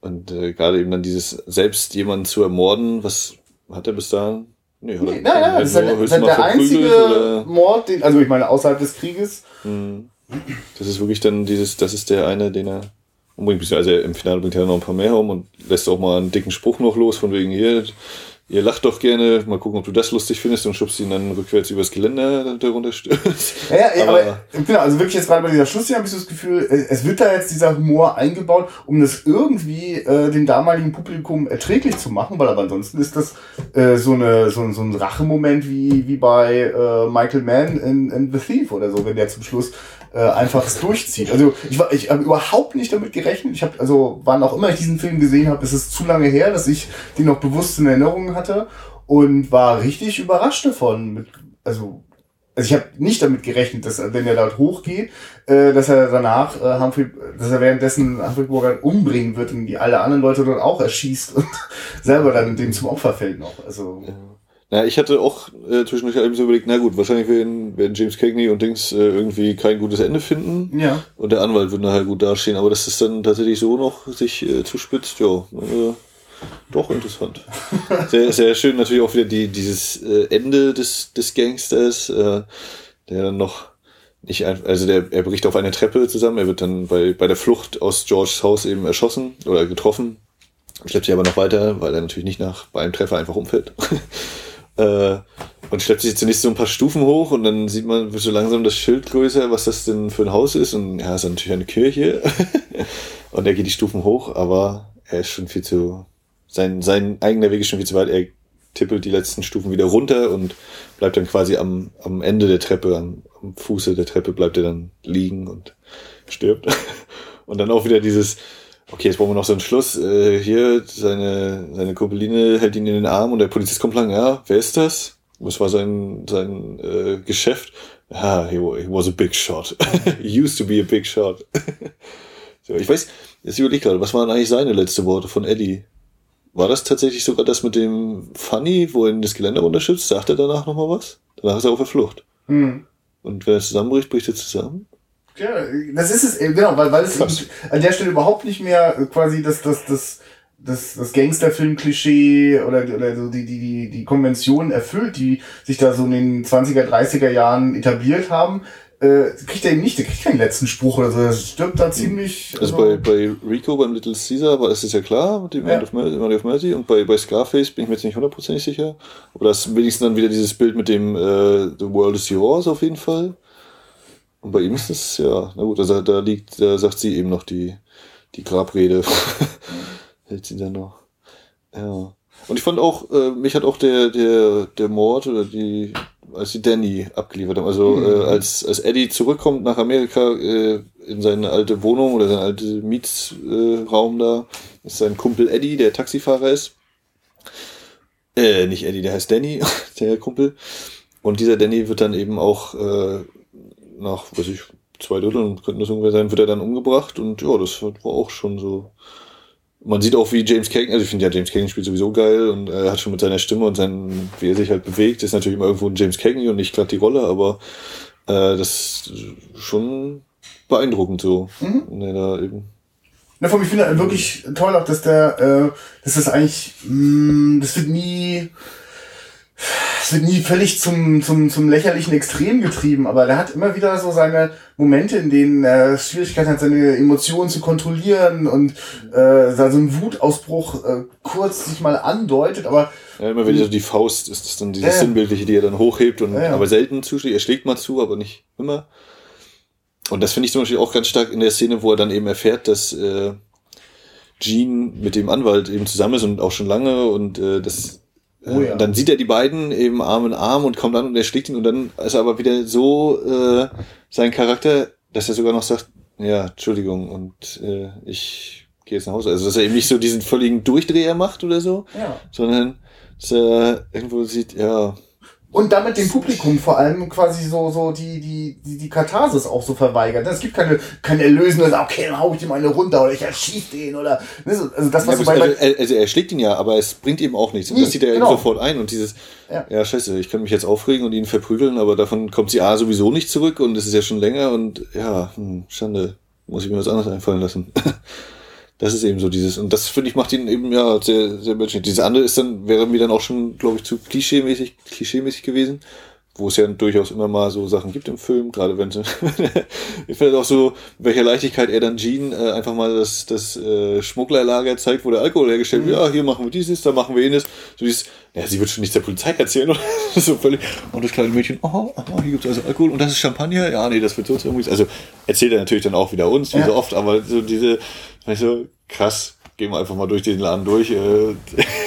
Und äh, gerade eben dann dieses selbst jemanden zu ermorden, was hat er bis dahin? Nee, nee nein, nein, das ist halt, das halt der einzige oder? Mord, den, also ich meine, außerhalb des Krieges. Mhm. Das ist wirklich dann dieses, das ist der eine, den er umbringt. Also im Finale bringt er noch ein paar mehr um und lässt auch mal einen dicken Spruch noch los, von wegen hier, ihr lacht doch gerne, mal gucken, ob du das lustig findest und schubst ihn dann rückwärts übers Geländer darunter stürzt. Ja, ja, aber, aber genau, also wirklich jetzt gerade bei dieser Schlussszene habe ich so das Gefühl, es wird da jetzt dieser Humor eingebaut, um das irgendwie äh, dem damaligen Publikum erträglich zu machen, weil aber ansonsten ist das äh, so, eine, so, so ein Rachemoment wie, wie bei äh, Michael Mann in, in The Thief oder so, wenn der zum Schluss äh, einfach durchzieht. Also ich war, ich habe überhaupt nicht damit gerechnet. Ich habe, also wann auch immer ich diesen Film gesehen habe, ist es zu lange her, dass ich den noch bewusst in Erinnerung hatte und war richtig überrascht davon. Mit, also also ich habe nicht damit gerechnet, dass wenn er dort hochgeht, äh, dass er danach äh, Humphrey, dass er währenddessen Humphrey Bogart umbringen wird und die alle anderen Leute dort auch erschießt und selber dann dem zum Opfer fällt noch. Also ja. Na, ich hatte auch äh, zwischendurch eben so überlegt, na gut, wahrscheinlich werden, werden James Cagney und Dings äh, irgendwie kein gutes Ende finden. Ja. Und der Anwalt würde nachher gut dastehen, aber dass das dann tatsächlich so noch sich äh, zuspitzt, ja, äh, doch interessant. sehr, sehr schön natürlich auch wieder die, dieses äh, Ende des, des Gangsters, äh, der dann noch nicht einfach, also der, er bricht auf eine Treppe zusammen, er wird dann bei, bei der Flucht aus Georges Haus eben erschossen oder getroffen, schleppt sich aber noch weiter, weil er natürlich nicht nach bei einem Treffer einfach umfällt. Äh, und schleppt sich zunächst so ein paar Stufen hoch und dann sieht man so langsam das Schild größer, was das denn für ein Haus ist. Und ja, ist natürlich eine Kirche. und er geht die Stufen hoch, aber er ist schon viel zu, sein, sein eigener Weg ist schon viel zu weit. Er tippelt die letzten Stufen wieder runter und bleibt dann quasi am, am Ende der Treppe, am, am Fuße der Treppe bleibt er dann liegen und stirbt. und dann auch wieder dieses, okay, jetzt brauchen wir noch so einen Schluss. Äh, hier, seine, seine Kumpeline hält ihn in den Arm und der Polizist kommt lang, ja, wer ist das? Was war sein, sein äh, Geschäft? Ah, he, he was a big shot. he used to be a big shot. so, ich weiß, jetzt überlege ich gerade, was waren eigentlich seine letzte Worte von Eddie? War das tatsächlich sogar das mit dem Funny, wo er in das Geländer runterschützt? Sagt er danach nochmal was? Danach ist er auf der Flucht. Hm. Und wenn er zusammenbricht, bricht er zusammen? Ja, das ist es, genau, weil, weil es an der Stelle überhaupt nicht mehr quasi das, das, das, das, das Gangsterfilm-Klischee oder, oder so die, die, die, die Konventionen erfüllt, die sich da so in den 20er, 30er Jahren etabliert haben, äh, kriegt er eben nicht, der kriegt keinen letzten Spruch oder so, er stirbt da ziemlich. Also, also bei, bei Rico, beim Little Caesar, war es ja klar, mit dem ja. Of Mercy, End of Mercy, und bei, bei Scarface bin ich mir jetzt nicht hundertprozentig sicher. Aber das ist wenigstens dann wieder dieses Bild mit dem äh, The World is Yours auf jeden Fall. Und bei ihm ist es, ja, na gut, also da liegt, da sagt sie eben noch die, die Grabrede. Hält sie dann noch. Ja. Und ich fand auch, äh, mich hat auch der, der, der Mord oder die, als die Danny abgeliefert haben. Also mhm. äh, als, als Eddie zurückkommt nach Amerika äh, in seine alte Wohnung oder seinen alten Mietsraum da, ist sein Kumpel Eddie, der Taxifahrer ist. Äh, nicht Eddie, der heißt Danny, der Kumpel. Und dieser Danny wird dann eben auch äh, nach, weiß ich, zwei Dritteln könnten das ungefähr sein, wird er dann umgebracht und ja, das war auch schon so. Man sieht auch, wie James Cagney, also ich finde ja, James Cagney spielt sowieso geil und er hat schon mit seiner Stimme und seinen, wie er sich halt bewegt, ist natürlich immer irgendwo ein James Cagney und nicht gerade die Rolle, aber äh, das ist schon beeindruckend so. Mhm. Er da eben na, von mir finde ich wirklich toll auch, dass der, äh, dass das eigentlich, mh, das wird nie, es wird nie völlig zum, zum, zum lächerlichen Extrem getrieben, aber der hat immer wieder so seine Momente, in denen er Schwierigkeiten hat, seine Emotionen zu kontrollieren und äh, so ein Wutausbruch äh, kurz sich mal andeutet, aber ja, immer wenn so die Faust ist, das dann dieses äh, Sinnbildliche, die er dann hochhebt und äh, aber selten zuschlägt. Er schlägt mal zu, aber nicht immer. Und das finde ich zum Beispiel auch ganz stark in der Szene, wo er dann eben erfährt, dass äh, Gene mit dem Anwalt eben zusammen ist und auch schon lange und äh, das Oh ja. Und dann sieht er die beiden eben Arm in Arm und kommt an und er schlägt ihn und dann ist er aber wieder so äh, sein Charakter, dass er sogar noch sagt, ja, Entschuldigung und äh, ich gehe jetzt nach Hause. Also dass er eben nicht so diesen völligen Durchdreher macht oder so, ja. sondern dass er irgendwo sieht, ja, und damit dem Publikum vor allem quasi so so die die die, die Katharsis auch so verweigert. Es gibt keine keine erlösende, okay, dann hau ich ihm eine runter oder ich erschieß den oder ne, also das was ja, bei, also, also er schlägt ihn ja, aber es bringt ihm auch nichts. Und nee, das sieht er genau. eben sofort ein und dieses ja. ja scheiße, ich kann mich jetzt aufregen und ihn verprügeln, aber davon kommt sie A sowieso nicht zurück und es ist ja schon länger und ja, hm, Schande, muss ich mir was anderes einfallen lassen. Das ist eben so dieses, und das finde ich macht ihn eben ja sehr, sehr menschlich. Dieses andere ist dann, wäre mir dann auch schon, glaube ich, zu klischeemäßig, klischeemäßig gewesen, wo es ja durchaus immer mal so Sachen gibt im Film, gerade wenn ich finde auch so, welcher Leichtigkeit er dann Jean äh, einfach mal das, das äh, Schmugglerlager zeigt, wo der Alkohol hergestellt wird. Mhm. Ja, hier machen wir dieses, da machen wir jenes. So dieses, ja, sie wird schon nicht der Polizei erzählen oder so völlig. Und das kleine Mädchen, oh, oh hier gibt's also Alkohol und das ist Champagner. Ja, nee, das wird so irgendwie. Also erzählt er natürlich dann auch wieder uns, wie ja. so oft, aber so diese, weißt du, krass gehen wir einfach mal durch den Laden durch. Äh,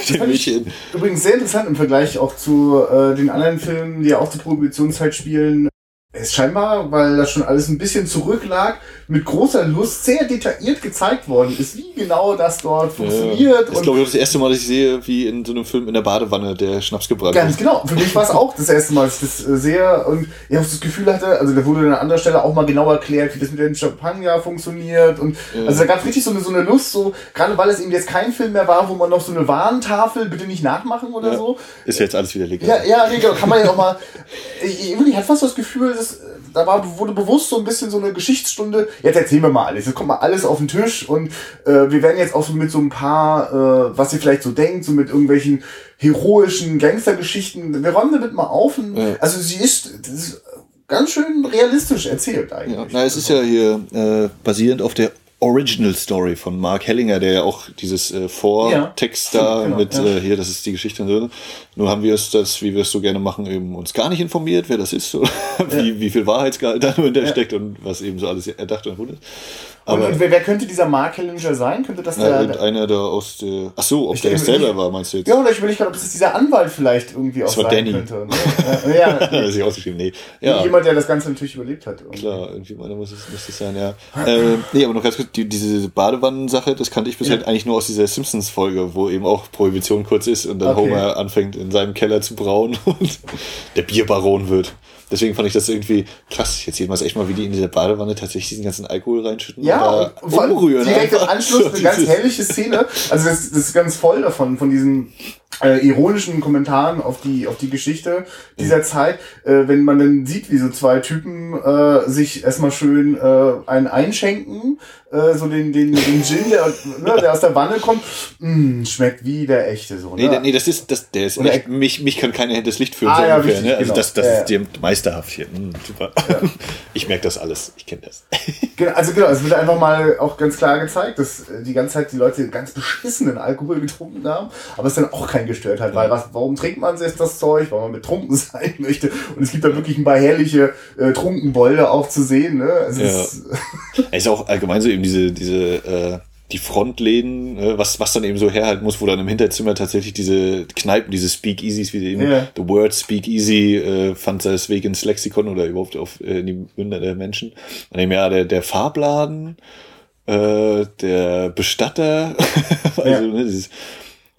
den Mädchen. Übrigens sehr interessant im Vergleich auch zu äh, den anderen Filmen, die ja auch zur Prohibitionszeit spielen es scheinbar, weil das schon alles ein bisschen zurücklag, mit großer Lust sehr detailliert gezeigt worden ist, wie genau das dort funktioniert. Ja, das ist, glaube ich, das erste Mal, dass ich sehe, wie in so einem Film in der Badewanne der Schnaps gebrannt Ganz genau. Für mich war es auch das erste Mal, dass ich das äh, sehe und ich auch das Gefühl hatte, also da wurde an anderer Stelle auch mal genau erklärt, wie das mit dem Champagner funktioniert und ja. also da gab es richtig so eine, so eine Lust, so, gerade weil es eben jetzt kein Film mehr war, wo man noch so eine Warntafel, bitte nicht nachmachen oder ja. so. Ist jetzt alles wieder legal. Ja, ja, legal. Kann man ja auch mal, ich, ich hatte fast das Gefühl, dass das, da war, wurde bewusst so ein bisschen so eine Geschichtsstunde. Jetzt erzählen wir mal alles. Jetzt kommt mal alles auf den Tisch und äh, wir werden jetzt auch so mit so ein paar, äh, was ihr vielleicht so denkt, so mit irgendwelchen heroischen Gangstergeschichten. Wir räumen damit mal auf. Und, ja. Also sie ist, ist ganz schön realistisch erzählt eigentlich. Ja, na, es ist ja hier äh, basierend auf der Original Story von Mark Hellinger, der ja auch dieses äh, Vortext ja, da genau, mit ja. äh, hier, das ist die Geschichte und so. Nur haben wir es das, wie wir es so gerne machen, eben uns gar nicht informiert, wer das ist, oder wie, wie viel Wahrheitsgehalt da nur hinter steckt und was eben so alles erdacht und erfunden ist. Aber, und, wer, wer, könnte dieser Mark Hellinger sein? Könnte das ja, der, einer der aus der. Ach so, ob der das selber war, meinst du jetzt? Ja, oder ich will nicht gerade, ob es dieser Anwalt vielleicht irgendwie auch das war sein Danny. könnte. Ne? ja, ja. das ist ausgeschrieben, nee. Ja. Jemand, der das Ganze natürlich überlebt hat. Irgendwie. Klar, irgendwie meiner muss es, muss es sein, ja. äh, nee, aber noch ganz kurz, die, diese Badewannensache, das kannte ich bisher ja. eigentlich nur aus dieser Simpsons-Folge, wo eben auch Prohibition kurz ist und dann okay. Homer anfängt in seinem Keller zu brauen und der Bierbaron wird. Deswegen fand ich das irgendwie krass. Jetzt sehen wir es echt mal, wie die in dieser Badewanne tatsächlich diesen ganzen Alkohol reinschütten ja, und da umrühren. Direkt im Anschluss eine ganz herrliche Szene. Also das, das ist ganz voll davon, von diesen äh, ironischen Kommentaren auf die auf die Geschichte dieser mhm. Zeit, äh, wenn man dann sieht, wie so zwei Typen äh, sich erstmal schön äh, einen einschenken, äh, so den den den Gin, der, ne, der aus der Wanne kommt, mh, mm, schmeckt wie der echte so. Ne? Nee, nee, das ist das der ist nicht, mich mich kann keiner das Licht führen ah, so ja, ungefähr, richtig, ne? Also genau. das das ja, ist dir meisterhaft hier. Mh, super. Ja. Ich merke das alles, ich kenne das. Genau, also genau, es wird einfach mal auch ganz klar gezeigt, dass äh, die ganze Zeit die Leute ganz beschissenen Alkohol getrunken haben, aber es dann auch kein gestört hat, weil was, warum trinkt man jetzt das Zeug? Weil man betrunken sein möchte. Und es gibt da wirklich ein paar herrliche äh, Trunkenbolde auch zu sehen. Ne? Also ja. es ist auch allgemein so eben diese, diese äh, die Frontläden, äh, was, was dann eben so herhalten muss, wo dann im Hinterzimmer tatsächlich diese Kneipen, diese Speakeasies, wie eben yeah. The Word Speakeasy äh, fand seinen Weg ins Lexikon oder überhaupt auf äh, in die Münder der Menschen. Und eben ja, der, der Farbladen, äh, der Bestatter, also, ja. ne, dieses,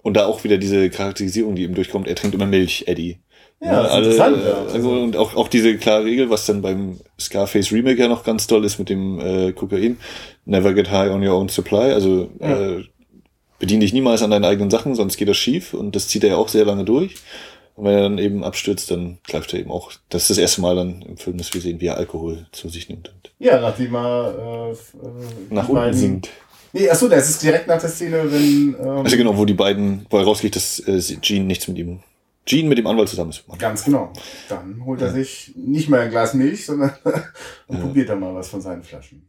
und da auch wieder diese Charakterisierung, die ihm durchkommt, er trinkt immer Milch, Eddie. Ja, ja alle, ja. Also, und auch, auch diese klare Regel, was dann beim Scarface Remake ja noch ganz toll ist mit dem äh, Kokain. Never get high on your own supply. Also ja. äh, bediene dich niemals an deinen eigenen Sachen, sonst geht das schief. Und das zieht er ja auch sehr lange durch. Und wenn er dann eben abstürzt, dann greift er eben auch. Das ist das erste Mal dann im Film, dass wir sehen, wie er Alkohol zu sich nimmt. Ja, nachdem er äh, äh nach unten sinkt. Nee, achso, das ist direkt nach der Szene, wenn. Ähm, also genau, wo die beiden, wo er rausgeht, dass äh, Jean nichts mit ihm. Jean mit dem Anwalt zusammen ist. Ganz genau. Dann holt er sich nicht mehr ein Glas Milch, sondern und ja. probiert dann mal was von seinen Flaschen.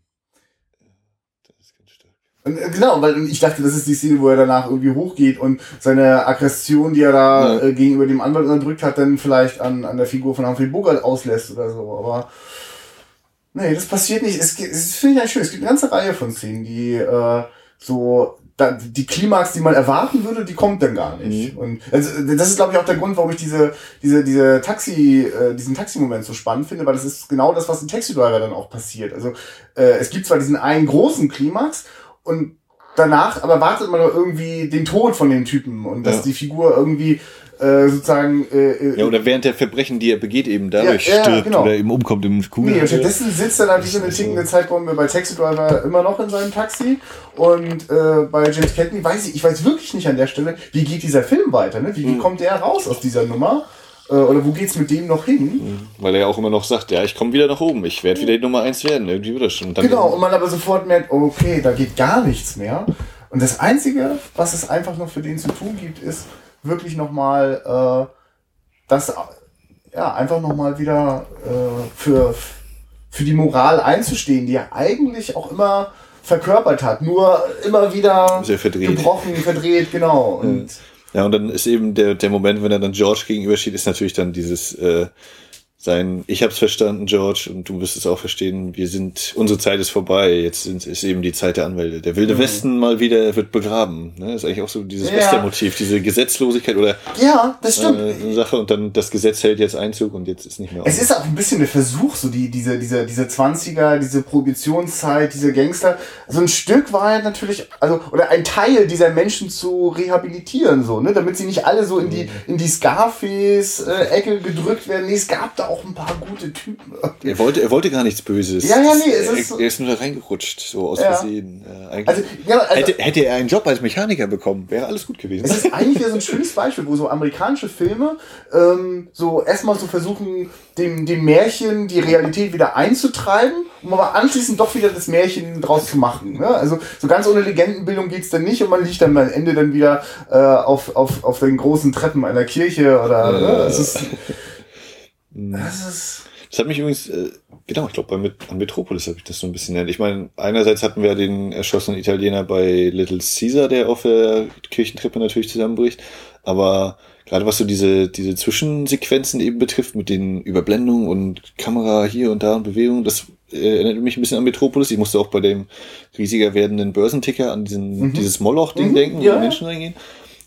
Das ist ganz stark. Und, äh, genau, weil ich dachte, das ist die Szene, wo er danach irgendwie hochgeht und seine Aggression, die er da ja. äh, gegenüber dem Anwalt unterdrückt hat, dann vielleicht an, an der Figur von Humphrey Bogart auslässt oder so. Aber Nee, das passiert nicht. Es, es finde ich eigentlich schön. Es gibt eine ganze Reihe von Szenen, die äh, so da, die Klimax, die man erwarten würde, die kommt dann gar nicht. Mhm. Und also, das ist, glaube ich, auch der Grund, warum ich diese, diese, diese Taxi, äh, diesen Taxi-Moment so spannend finde, weil das ist genau das, was im Taxi-Driver dann auch passiert. Also äh, es gibt zwar diesen einen großen Klimax und danach aber wartet man doch irgendwie den Tod von den Typen und dass ja. die Figur irgendwie äh, sozusagen. Äh, äh, ja, oder während der Verbrechen, die er begeht, eben dadurch ja, ja, stirbt genau. oder eben umkommt im Kugel. Nee, stattdessen sitzt er natürlich in der tickenden Zeitbombe bei Taxi Driver immer noch in seinem Taxi und äh, bei James Cagney weiß ich, ich weiß wirklich nicht an der Stelle, wie geht dieser Film weiter, ne? Wie, wie mhm. kommt der raus aus dieser Nummer? Äh, oder wo geht's mit dem noch hin? Mhm. Weil er ja auch immer noch sagt, ja, ich komme wieder nach oben, ich werde wieder die Nummer eins werden, irgendwie wird das schon. Und genau, und man aber sofort merkt, okay, da geht gar nichts mehr. Und das Einzige, was es einfach noch für den zu tun gibt, ist wirklich nochmal äh, das ja, einfach nochmal wieder äh, für, für die Moral einzustehen, die er eigentlich auch immer verkörpert hat, nur immer wieder Sehr verdreht. gebrochen, verdreht, genau. Und Ja, und dann ist eben der, der Moment, wenn er dann George gegenübersteht, ist natürlich dann dieses äh, sein, ich hab's verstanden, George, und du wirst es auch verstehen, wir sind, unsere Zeit ist vorbei, jetzt sind, ist eben die Zeit der Anwälte. Der wilde Westen mal wieder wird begraben. Ne? ist eigentlich auch so dieses Mhm. Ja. Western-Motiv, diese Gesetzlosigkeit oder ja, das stimmt. äh, eine Sache und dann das Gesetz hält jetzt Einzug und jetzt ist nicht mehr. Es ist auch ein bisschen der Versuch, so die, diese, diese, diese 20er, diese Prohibitionszeit, diese Gangster, so ein Stück war natürlich, also, oder ein Teil dieser Menschen zu rehabilitieren, so, ne, damit sie nicht alle so in die, in die Scarface-Ecke gedrückt werden. Nee, es gab da auch ein paar gute Typen. er wollte, er wollte gar nichts Böses. Ja, ja, nee, es ist er, er ist nur da reingerutscht, so aus Ja. Versehen. Äh. Also, ja, also, hätte, hätte er einen Job als Mechaniker bekommen, wäre alles gut gewesen. Es ist eigentlich wieder so ein schönes Beispiel, wo so amerikanische Filme ähm, so erstmal so versuchen, dem, dem Märchen die Realität wieder einzutreiben, um aber anschließend doch wieder das Märchen draus zu machen. Ne? Also so ganz ohne Legendenbildung geht's dann nicht und man liegt dann am Ende dann wieder äh, auf, auf, auf den großen Treppen einer Kirche oder ne? Ist, das ist Das hat mich übrigens, äh, genau, ich glaube, bei Met an Metropolis habe ich das so ein bisschen nennt. Ich meine, einerseits hatten wir den erschossenen Italiener bei Little Caesar, der auf der Kirchentreppe natürlich zusammenbricht. Aber gerade was so diese, diese Zwischensequenzen eben betrifft, mit den Überblendungen und Kamera hier und da und Bewegungen, das äh, erinnert mich ein bisschen an Metropolis. Ich musste auch bei dem riesiger werdenden Börsenticker an diesen, dieses Moloch-Ding Mhm, denken, ja. wo die Menschen reingehen.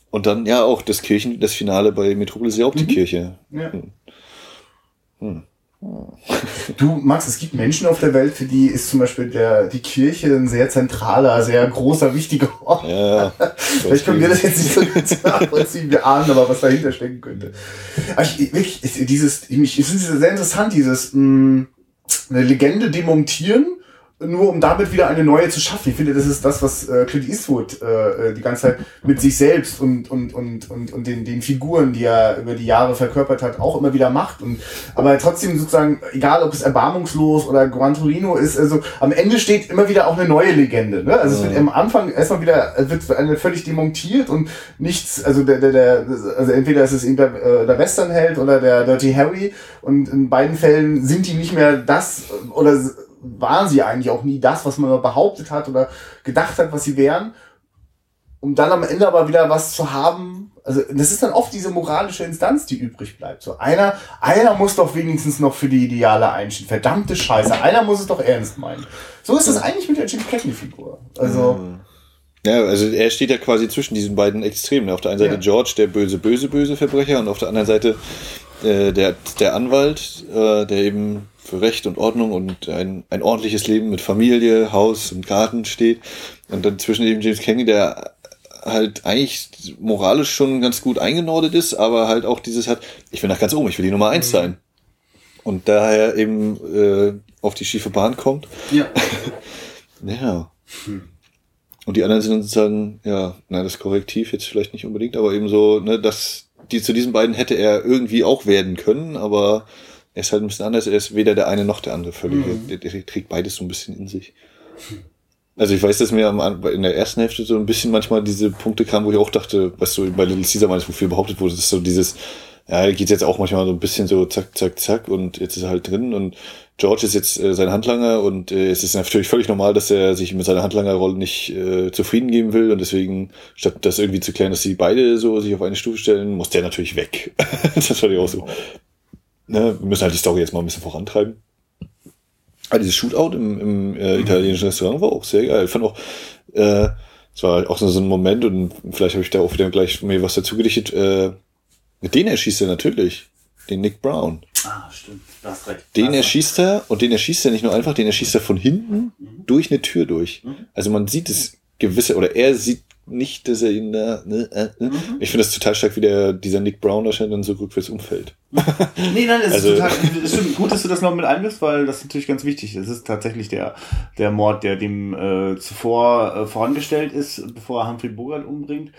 Und dann ja auch das Kirchen, das Finale bei Metropolis ist ja auch die Kirche. ja. Du, Max, es gibt Menschen auf der Welt, für die ist zum Beispiel der, die Kirche ein sehr zentraler, sehr großer, wichtiger Ort. Ja, Vielleicht können wir das jetzt nicht so ganz nachvollziehen. Wir ahnen aber, was dahinter stecken könnte. Aber ich, wirklich, ich, dieses, ich, es sehr interessant, dieses mh, eine Legende demontieren, nur um damit wieder eine neue zu schaffen. Ich finde, das ist das, was äh, Clint Eastwood äh, die ganze Zeit mit sich selbst und, und, und, und, und den, den Figuren, die er über die Jahre verkörpert hat, auch immer wieder macht. Und, aber trotzdem sozusagen, egal ob es erbarmungslos oder Gran Torino ist, also am Ende steht immer wieder auch eine neue Legende. Ne? Also es wird am Anfang erstmal wieder, es wird eine völlig demontiert und nichts, also der, der, der also entweder ist es eben der, äh, der Westernheld oder der Dirty Harry und in beiden Fällen sind die nicht mehr das oder waren sie eigentlich auch nie das, was man mal behauptet hat oder gedacht hat, was sie wären, um dann am Ende aber wieder was zu haben. Also das ist dann oft diese moralische Instanz, die übrig bleibt. So einer, einer muss doch wenigstens noch für die Ideale einstehen. Verdammte Scheiße, einer muss es doch ernst meinen. So ist das eigentlich mit der Jim Cagney-Figur. Also Ja, also er steht ja quasi zwischen diesen beiden Extremen. Auf der einen Seite Ja. George, der böse, böse, böse Verbrecher, und auf der anderen Seite äh, der, der Anwalt, äh, der eben für Recht und Ordnung und ein, ein ordentliches Leben mit Familie, Haus und Garten steht. Und dann zwischen eben James Cagney, der halt eigentlich moralisch schon ganz gut eingenordet ist, aber halt auch dieses hat, ich will nach ganz oben, ich will die Nummer eins sein. Und daher eben äh, auf die schiefe Bahn kommt. ja. Ja. Und die anderen sind dann sozusagen, ja, na, das Korrektiv jetzt vielleicht nicht unbedingt, aber eben so, ne, dass die zu diesen beiden hätte er irgendwie auch werden können, aber er ist halt ein bisschen anders. Er ist weder der eine noch der andere völlig. Der, der trägt beides so ein bisschen in sich. Also ich weiß, dass mir am, in der ersten Hälfte so ein bisschen manchmal diese Punkte kamen, wo ich auch dachte, was so bei Little Caesar meines wofür behauptet wurde, dass so dieses, ja, geht jetzt auch manchmal so ein bisschen so zack, zack, zack und jetzt ist er halt drin und George ist jetzt äh, sein Handlanger und äh, es ist natürlich völlig normal, dass er sich mit seiner Handlangerrolle nicht äh, zufrieden geben will und deswegen, statt das irgendwie zu klären, dass sie beide so sich auf eine Stufe stellen, muss der natürlich weg. das fand ich auch so. Ne, wir müssen halt die Story jetzt mal ein bisschen vorantreiben. Ah, dieses Shootout im, im äh, italienischen Restaurant war auch sehr geil. Ich fand auch, äh, es war auch so so ein Moment und vielleicht habe ich da auch wieder gleich mir was dazu gedichtet. Äh, den erschießt er natürlich. Den Nick Brown. Ah, stimmt. Du hast recht. Den erschießt er und den erschießt er nicht nur einfach, den erschießt er von hinten durch eine Tür durch. Also man sieht es gewisse, oder er sieht nicht, dass er ihn da. Ne, äh, äh. Ich finde das total stark, wie der, dieser Nick Brown wahrscheinlich dann so rückwärts umfällt. Nee, nein, es Also- ist total, es stimmt gut, dass du das noch mit einbindest, weil das ist natürlich ganz wichtig. Es ist tatsächlich der, der Mord, der dem äh, zuvor äh, vorangestellt ist, bevor er Humphrey Bogart umbringt.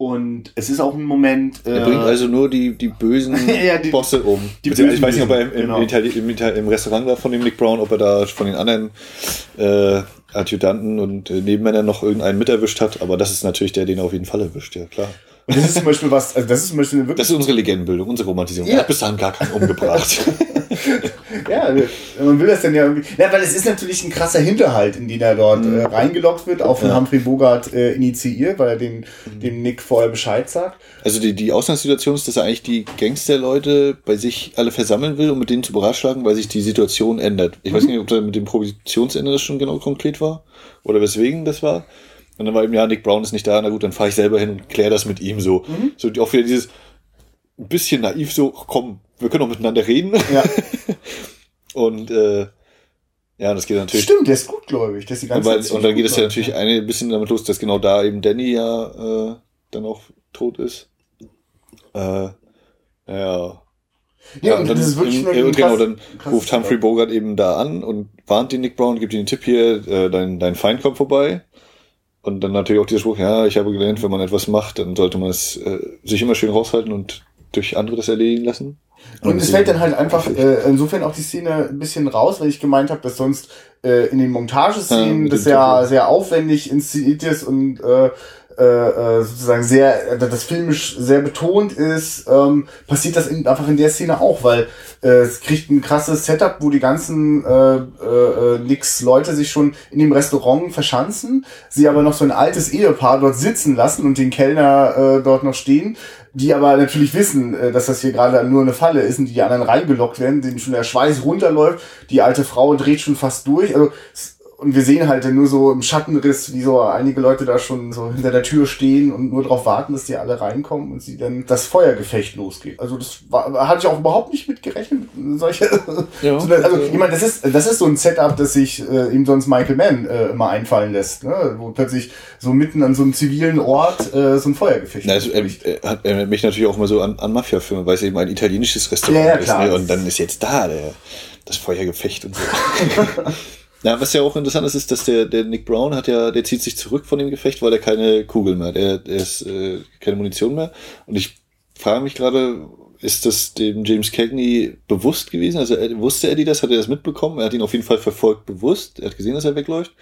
Und es ist auch ein Moment. Äh, Er bringt also nur die, die bösen Ja, die- Bosse um. die Beziehungsweise ich weiß nicht, ob er im, bösen, im, genau. Itali im, Itali im Restaurant war von dem Nick Brown, ob er da von den anderen äh, Adjutanten und äh, Nebenmännern noch irgendeinen mit erwischt hat, aber das ist natürlich der, den er auf jeden Fall erwischt, ja klar. Und das ist zum Beispiel was, also das ist zum Beispiel wirklich. Das ist unsere Legendenbildung, unsere Romantisierung. Ja. Er hat bis dahin gar keinen umgebracht. ja, man will das dann ja irgendwie. Ja, weil es ist natürlich ein krasser Hinterhalt, in den er dort mhm. äh, reingelockt wird, auch von ja. Humphrey Bogart äh, initiiert, weil er den, mhm. dem Nick vorher Bescheid sagt. Also die, die Ausgangssituation ist, dass er eigentlich die Gangsterleute bei sich alle versammeln will, um mit denen zu beratschlagen, weil sich die Situation ändert. Ich mhm. weiß nicht, ob da mit dem Produktionsende das schon genau konkret war oder weswegen das war. Und dann war eben, ja, Nick Brown ist nicht da, na gut, dann fahre ich selber hin und kläre das mit ihm so. Mhm. So auch wieder dieses ein bisschen naiv so, komm, wir können auch miteinander reden. Ja. und äh, ja, das geht natürlich. Stimmt, der ist gutgläubig. Der ist die ganze Zeit und dann geht es ja natürlich eine bisschen damit los, dass genau da eben Danny ja äh, dann auch tot ist. Äh, ja. Ja, ja und, und dann, das ist wirklich im, und genau, dann ruft Humphrey Bogart eben da an und warnt den Nick Brown, gibt ihm den Tipp hier, äh, dein, dein Feind kommt vorbei. Und dann natürlich auch dieser Spruch, ja, ich habe gelernt, wenn man etwas macht, dann sollte man es äh, sich immer schön raushalten und durch andere das erledigen lassen. Und, und es fällt dann halt einfach äh, insofern auch die Szene ein bisschen raus, weil ich gemeint habe, dass sonst äh, in den Montageszenen ja, das ja sehr aufwendig inszeniert ist und äh, äh, äh, sozusagen sehr, das filmisch sehr betont ist, ähm, passiert das in, einfach in der Szene auch, weil äh, es kriegt ein krasses Setup, wo die ganzen äh, äh, nix Leute sich schon in dem Restaurant verschanzen, sie aber noch so ein altes Ehepaar dort sitzen lassen und den Kellner äh, dort noch stehen, die aber natürlich wissen, äh, dass das hier gerade nur eine Falle ist und die anderen reingelockt werden, denen schon der Schweiß runterläuft, die alte Frau dreht schon fast durch. Also und wir sehen halt nur so im Schattenriss, wie so einige Leute da schon so hinter der Tür stehen und nur darauf warten, dass die alle reinkommen und sie dann das Feuergefecht losgeht. Also das war, hatte ich auch überhaupt nicht mit gerechnet. Solche, ja, also ich meine, das ist das ist so ein Setup, das sich äh, ihm sonst Michael Mann äh, immer einfallen lässt, ne? wo plötzlich so mitten an so einem zivilen Ort äh, so ein Feuergefecht. Na, also, er, hat er mich natürlich auch mal so an, an Mafia-Filme, weil es eben ein italienisches Restaurant ja, ja, ist. Ne? Und dann ist jetzt da der, das Feuergefecht und so. Ja, was ja auch interessant ist, ist, dass der, der Nick Brown hat ja, der zieht sich zurück von dem Gefecht, weil er keine Kugeln mehr hat. Er, er ist äh, keine Munition mehr. Und ich frage mich gerade, ist das dem James Cagney bewusst gewesen? Also er, wusste Eddie das? Hat er das mitbekommen? Er hat ihn auf jeden Fall verfolgt bewusst. Er hat gesehen, dass er wegläuft.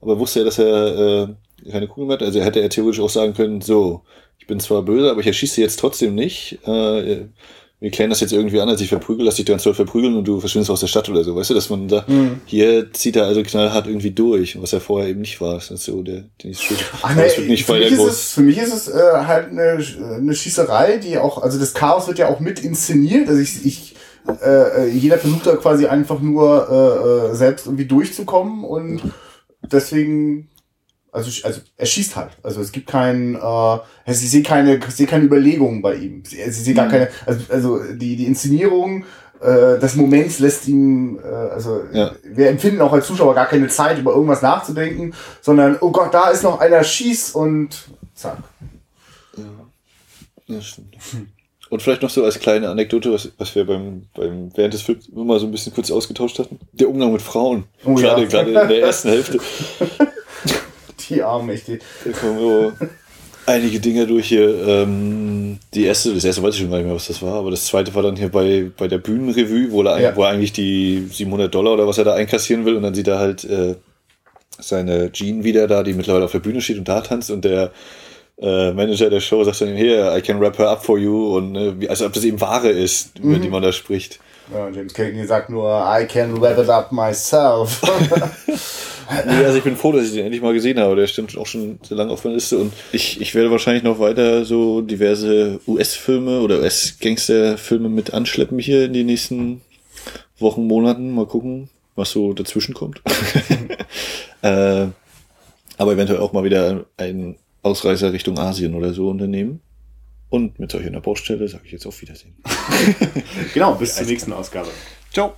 Aber wusste er, dass er äh, keine Kugeln mehr hat? Also hätte er theoretisch auch sagen können, so, ich bin zwar böse, aber ich erschieße jetzt trotzdem nicht. Äh, wir klären das jetzt irgendwie an, als ich verprügel, lass dich ganz doll verprügeln und du verschwindest aus der Stadt oder so, weißt du, dass man sagt, mhm. hier zieht er also knallhart irgendwie durch, was er vorher eben nicht war. Das ist so der, der ist Ach, nee, wird nicht für, mich ist es, für mich ist es äh, halt eine, eine Schießerei, die auch, also das Chaos wird ja auch mit inszeniert, also ich, ich äh, äh jeder versucht da quasi einfach nur äh, äh selbst irgendwie durchzukommen und deswegen also, also er schießt halt. Also es gibt kein, äh, also sie sehen keine, sie keine Überlegungen bei ihm. Sie, sie sehen gar mhm. keine, also, also die, die Inszenierung äh, des Moments lässt ihm, äh, also ja. wir empfinden auch als Zuschauer gar keine Zeit, über irgendwas nachzudenken, sondern, oh Gott, da ist noch einer, schieß und zack. Ja, das stimmt. Und vielleicht noch so als kleine Anekdote, was, was wir beim, beim während des Films immer so ein bisschen kurz ausgetauscht hatten. Der Umgang mit Frauen. Oh, gerade, ja. gerade in der ersten Hälfte. Die Arme, echt. Da kommen so einige Dinge durch hier. Ähm, die erste, das erste weiß ich schon gar nicht mehr, was das war, aber das zweite war dann hier bei, bei der Bühnenrevue, wo er, ja. wo er eigentlich die 700 Dollar oder was er da einkassieren will und dann sieht er halt äh, seine Jean wieder da, die mittlerweile auf der Bühne steht und da tanzt und der äh, Manager der Show sagt dann, hier, I can wrap her up for you und äh, also ob das eben Wahre ist, mhm. über die man da spricht. Ja, James Cagney sagt nur, I can wrap it up myself. nee, also ich bin froh, dass ich den endlich mal gesehen habe. Der stimmt auch schon sehr lange auf meiner Liste. Und ich, ich werde wahrscheinlich noch weiter so diverse US-Filme oder US-Gangster-Filme mit anschleppen hier in die nächsten Wochen, Monaten. Mal gucken, was so dazwischen kommt. äh, aber eventuell auch mal wieder einen Ausreißer Richtung Asien oder so unternehmen. Und mit solch einer Baustelle sage ich jetzt auf Wiedersehen. genau, bis zur nächsten Ausgabe. Ciao.